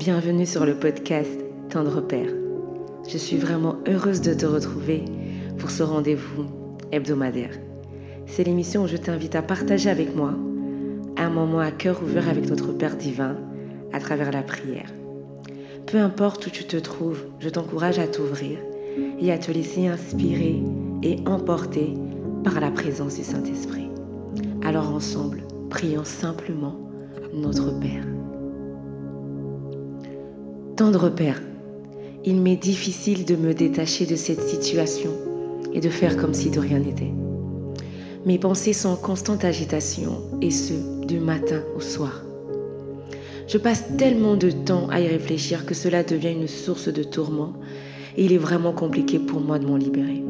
Bienvenue sur le podcast Tendre Père. Je suis vraiment heureuse de te retrouver pour ce rendez-vous hebdomadaire. C'est l'émission où je t'invite à partager avec moi un moment à cœur ouvert avec notre Père divin à travers la prière. Peu importe où tu te trouves, je t'encourage à t'ouvrir et à te laisser inspirer et emporter par la présence du Saint-Esprit. Alors ensemble, prions simplement notre Père. Tendre Père, il m'est difficile de me détacher de cette situation et de faire comme si de rien n'était. Mes pensées sont en constante agitation et ce, du matin au soir. Je passe tellement de temps à y réfléchir que cela devient une source de tourment et il est vraiment compliqué pour moi de m'en libérer.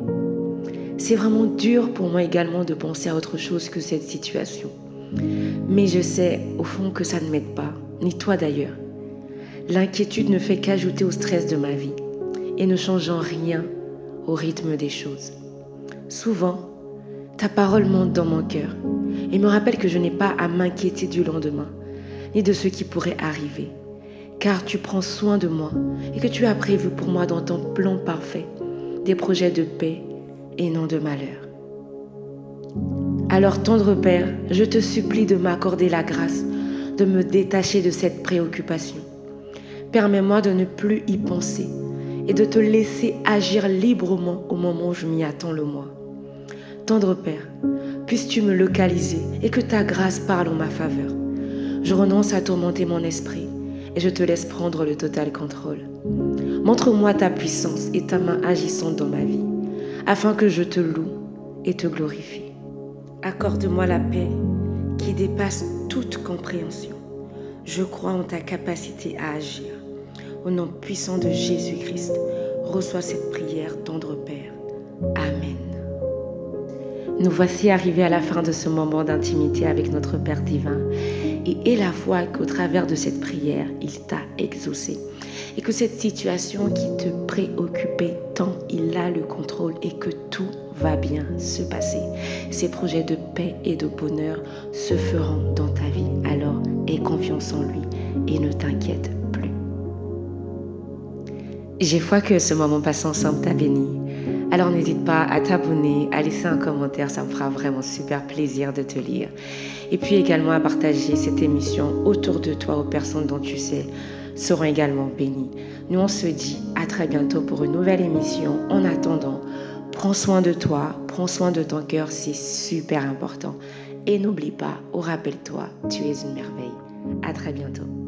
C'est vraiment dur pour moi également de penser à autre chose que cette situation. Mais je sais au fond que ça ne m'aide pas, ni toi d'ailleurs l'inquiétude ne fait qu'ajouter au stress de ma vie et ne changeant rien au rythme des choses. Souvent, ta parole monte dans mon cœur et me rappelle que je n'ai pas à m'inquiéter du lendemain, ni de ce qui pourrait arriver, car tu prends soin de moi et que tu as prévu pour moi dans ton plan parfait des projets de paix et non de malheur. Alors, tendre Père, je te supplie de m'accorder la grâce de me détacher de cette préoccupation Permets-moi de ne plus y penser et de te laisser agir librement au moment où je m'y attends le moins. Tendre Père, puisses-tu me localiser et que ta grâce parle en ma faveur. Je renonce à tourmenter mon esprit et je te laisse prendre le total contrôle. Montre-moi ta puissance et ta main agissante dans ma vie, afin que je te loue et te glorifie. Accorde-moi la paix qui dépasse toute compréhension. Je crois en ta capacité à agir. Au nom puissant de Jésus-Christ, reçois cette prière, tendre Père. Amen. Nous voici arrivés à la fin de ce moment d'intimité avec notre Père divin et est la foi qu'au travers de cette prière, il t'a exaucé et que cette situation qui te préoccupait tant, il a le contrôle et que tout va bien se passer. Ces projets de paix et de bonheur se feront dans ta vie. Alors aie confiance en lui et ne t'inquiète j'ai foi que ce moment passé ensemble t'a béni. Alors n'hésite pas à t'abonner, à laisser un commentaire, ça me fera vraiment super plaisir de te lire. Et puis également à partager cette émission autour de toi aux personnes dont tu sais seront également bénies. Nous on se dit à très bientôt pour une nouvelle émission. En attendant, prends soin de toi, prends soin de ton cœur, c'est super important. Et n'oublie pas, ou rappelle-toi, tu es une merveille. À très bientôt.